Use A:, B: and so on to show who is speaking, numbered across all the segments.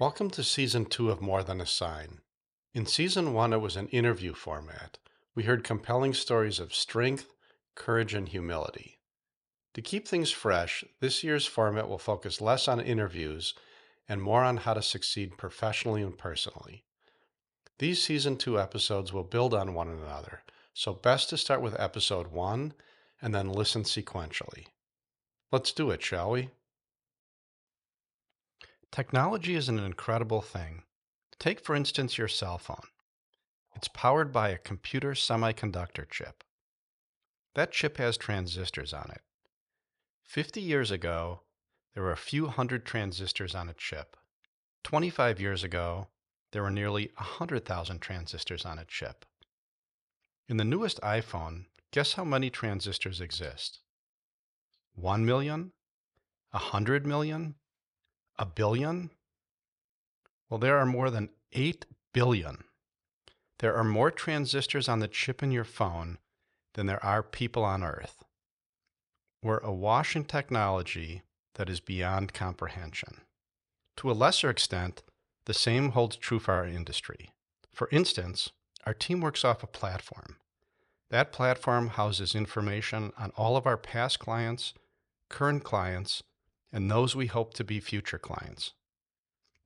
A: Welcome to season two of More Than a Sign. In season one, it was an interview format. We heard compelling stories of strength, courage, and humility. To keep things fresh, this year's format will focus less on interviews and more on how to succeed professionally and personally. These season two episodes will build on one another, so best to start with episode one and then listen sequentially. Let's do it, shall we? Technology is an incredible thing. Take, for instance, your cell phone. It's powered by a computer semiconductor chip. That chip has transistors on it. 50 years ago, there were a few hundred transistors on a chip. 25 years ago, there were nearly a 100,000 transistors on a chip. In the newest iPhone, guess how many transistors exist? 1 million? 100 million? A billion? Well, there are more than 8 billion. There are more transistors on the chip in your phone than there are people on Earth. We're awash in technology that is beyond comprehension. To a lesser extent, the same holds true for our industry. For instance, our team works off a platform. That platform houses information on all of our past clients, current clients, and those we hope to be future clients.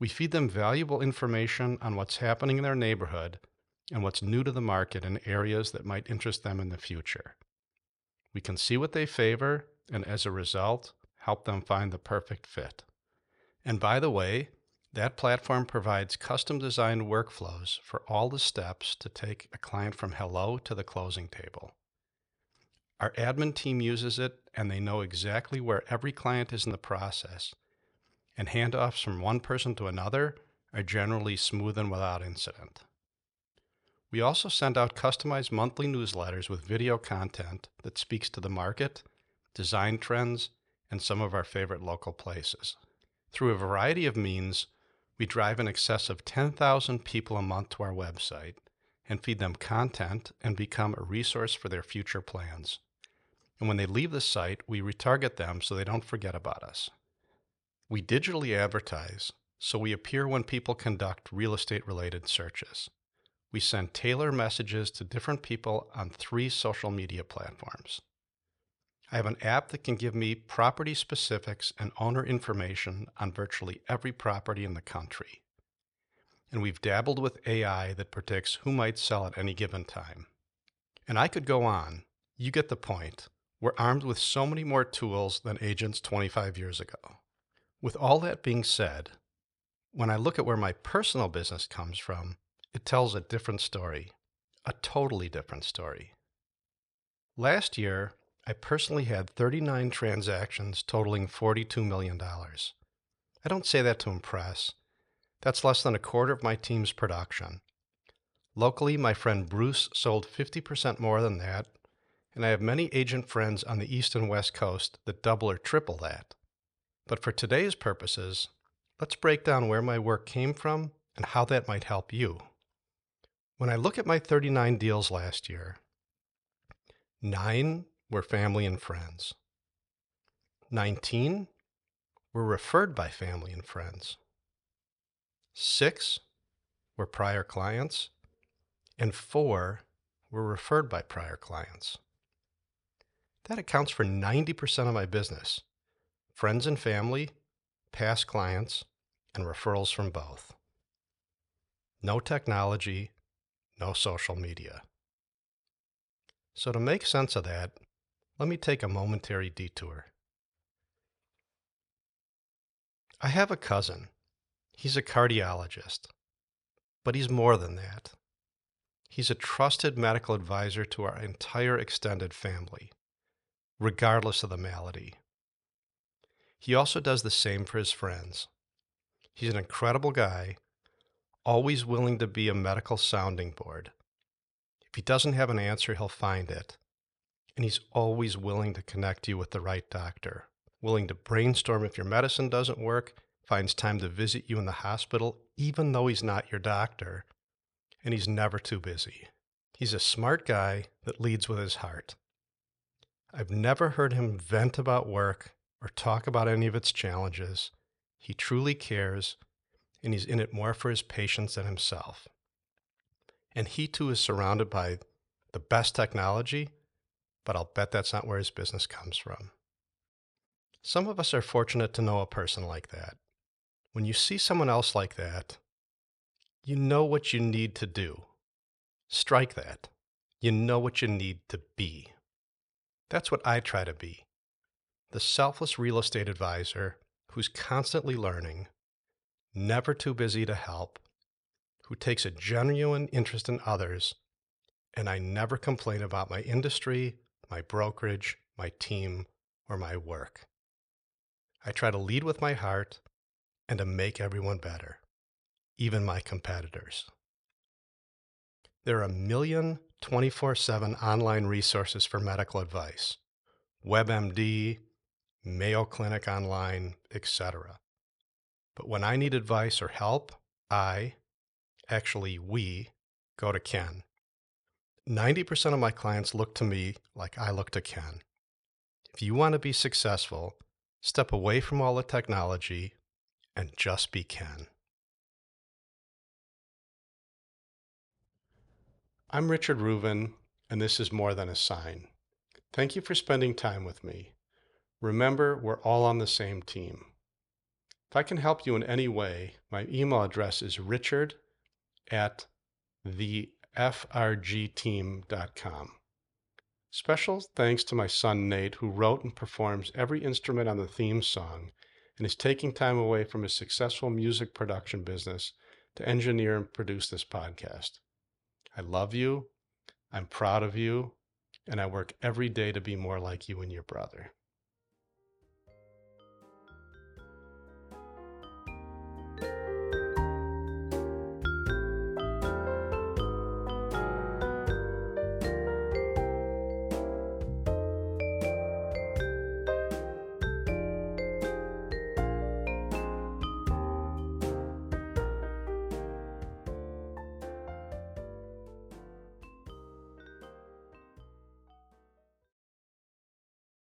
A: We feed them valuable information on what's happening in their neighborhood and what's new to the market in areas that might interest them in the future. We can see what they favor and as a result, help them find the perfect fit. And by the way, that platform provides custom designed workflows for all the steps to take a client from hello to the closing table. Our admin team uses it and they know exactly where every client is in the process. And handoffs from one person to another are generally smooth and without incident. We also send out customized monthly newsletters with video content that speaks to the market, design trends, and some of our favorite local places. Through a variety of means, we drive in excess of 10,000 people a month to our website and feed them content and become a resource for their future plans. And when they leave the site, we retarget them so they don't forget about us. We digitally advertise, so we appear when people conduct real estate related searches. We send tailor messages to different people on three social media platforms. I have an app that can give me property specifics and owner information on virtually every property in the country. And we've dabbled with AI that predicts who might sell at any given time. And I could go on. You get the point. We're armed with so many more tools than agents 25 years ago. With all that being said, when I look at where my personal business comes from, it tells a different story, a totally different story. Last year, I personally had 39 transactions totaling $42 million. I don't say that to impress. That's less than a quarter of my team's production. Locally, my friend Bruce sold 50% more than that, and I have many agent friends on the East and West Coast that double or triple that. But for today's purposes, let's break down where my work came from and how that might help you. When I look at my 39 deals last year, nine were family and friends. 19 were referred by family and friends. Six were prior clients, and four were referred by prior clients. That accounts for 90% of my business friends and family, past clients, and referrals from both. No technology, no social media. So, to make sense of that, let me take a momentary detour. I have a cousin. He's a cardiologist, but he's more than that. He's a trusted medical advisor to our entire extended family, regardless of the malady. He also does the same for his friends. He's an incredible guy, always willing to be a medical sounding board. If he doesn't have an answer, he'll find it and he's always willing to connect you with the right doctor, willing to brainstorm if your medicine doesn't work, finds time to visit you in the hospital, even though he's not your doctor, and he's never too busy. He's a smart guy that leads with his heart. I've never heard him vent about work or talk about any of its challenges. He truly cares, and he's in it more for his patients than himself. And he too is surrounded by the best technology, but I'll bet that's not where his business comes from. Some of us are fortunate to know a person like that. When you see someone else like that, you know what you need to do. Strike that. You know what you need to be. That's what I try to be the selfless real estate advisor who's constantly learning, never too busy to help, who takes a genuine interest in others, and I never complain about my industry, my brokerage, my team, or my work. I try to lead with my heart and to make everyone better, even my competitors. There are a million 24 7 online resources for medical advice WebMD, Mayo Clinic Online, etc. But when I need advice or help, I, actually we, go to Ken. 90% of my clients look to me like I look to Ken. If you want to be successful, step away from all the technology and just be Ken. I'm Richard Reuven, and this is More Than a Sign. Thank you for spending time with me. Remember, we're all on the same team. If I can help you in any way, my email address is richard at thefrgteam.com. Special thanks to my son Nate, who wrote and performs every instrument on the theme song and is taking time away from his successful music production business to engineer and produce this podcast. I love you. I'm proud of you and I work every day to be more like you and your brother.